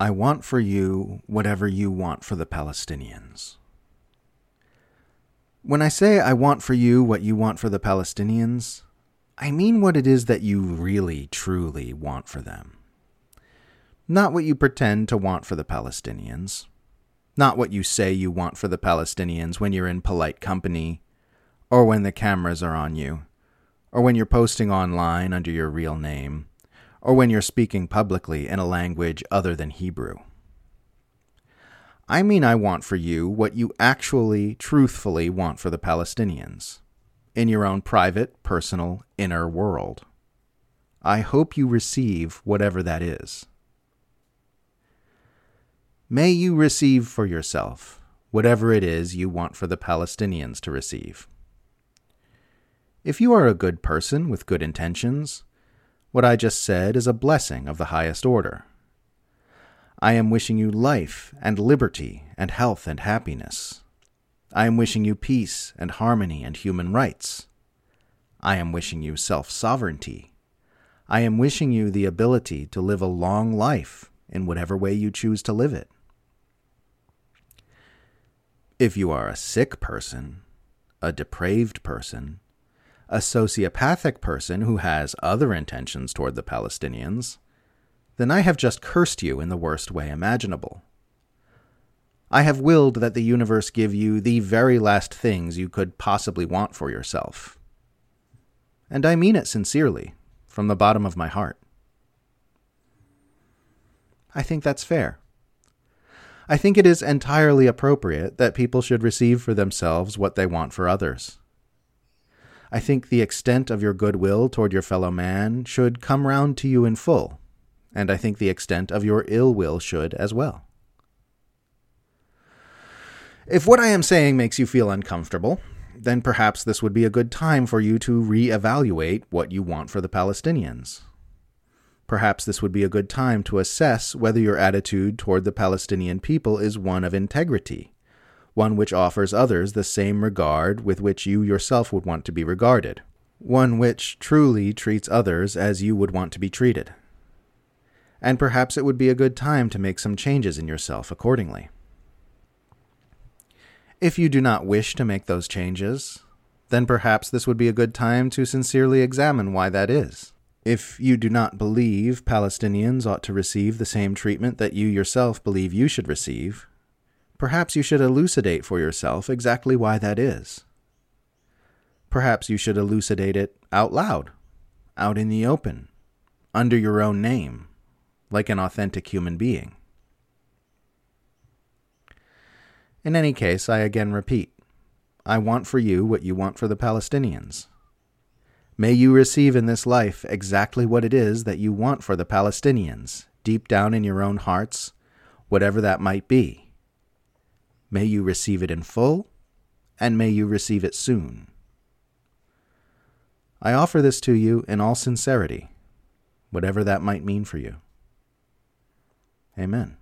I want for you whatever you want for the Palestinians. When I say I want for you what you want for the Palestinians, I mean what it is that you really, truly want for them. Not what you pretend to want for the Palestinians. Not what you say you want for the Palestinians when you're in polite company, or when the cameras are on you, or when you're posting online under your real name or when you're speaking publicly in a language other than Hebrew. I mean, I want for you what you actually, truthfully want for the Palestinians, in your own private, personal, inner world. I hope you receive whatever that is. May you receive for yourself whatever it is you want for the Palestinians to receive. If you are a good person with good intentions, what I just said is a blessing of the highest order. I am wishing you life and liberty and health and happiness. I am wishing you peace and harmony and human rights. I am wishing you self sovereignty. I am wishing you the ability to live a long life in whatever way you choose to live it. If you are a sick person, a depraved person, a sociopathic person who has other intentions toward the Palestinians, then I have just cursed you in the worst way imaginable. I have willed that the universe give you the very last things you could possibly want for yourself. And I mean it sincerely, from the bottom of my heart. I think that's fair. I think it is entirely appropriate that people should receive for themselves what they want for others. I think the extent of your goodwill toward your fellow man should come round to you in full, and I think the extent of your ill will should as well. If what I am saying makes you feel uncomfortable, then perhaps this would be a good time for you to re-evaluate what you want for the Palestinians. Perhaps this would be a good time to assess whether your attitude toward the Palestinian people is one of integrity one which offers others the same regard with which you yourself would want to be regarded, one which truly treats others as you would want to be treated. And perhaps it would be a good time to make some changes in yourself accordingly. If you do not wish to make those changes, then perhaps this would be a good time to sincerely examine why that is. If you do not believe Palestinians ought to receive the same treatment that you yourself believe you should receive, Perhaps you should elucidate for yourself exactly why that is. Perhaps you should elucidate it out loud, out in the open, under your own name, like an authentic human being. In any case, I again repeat I want for you what you want for the Palestinians. May you receive in this life exactly what it is that you want for the Palestinians, deep down in your own hearts, whatever that might be. May you receive it in full, and may you receive it soon. I offer this to you in all sincerity, whatever that might mean for you. Amen.